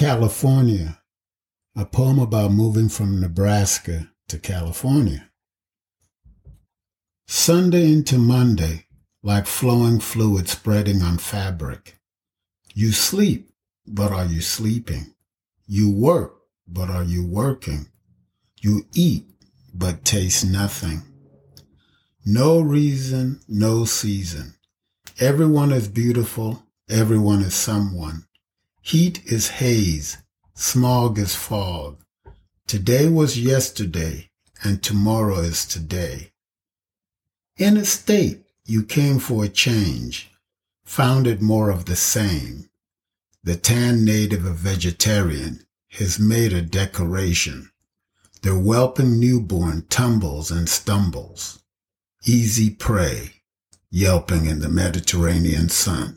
California, a poem about moving from Nebraska to California. Sunday into Monday, like flowing fluid spreading on fabric. You sleep, but are you sleeping? You work, but are you working? You eat, but taste nothing. No reason, no season. Everyone is beautiful, everyone is someone. Heat is haze, smog is fog. Today was yesterday, and tomorrow is today. In a state, you came for a change, found it more of the same. The tan native a vegetarian, has made a decoration. The whelping newborn tumbles and stumbles. Easy prey, yelping in the Mediterranean sun.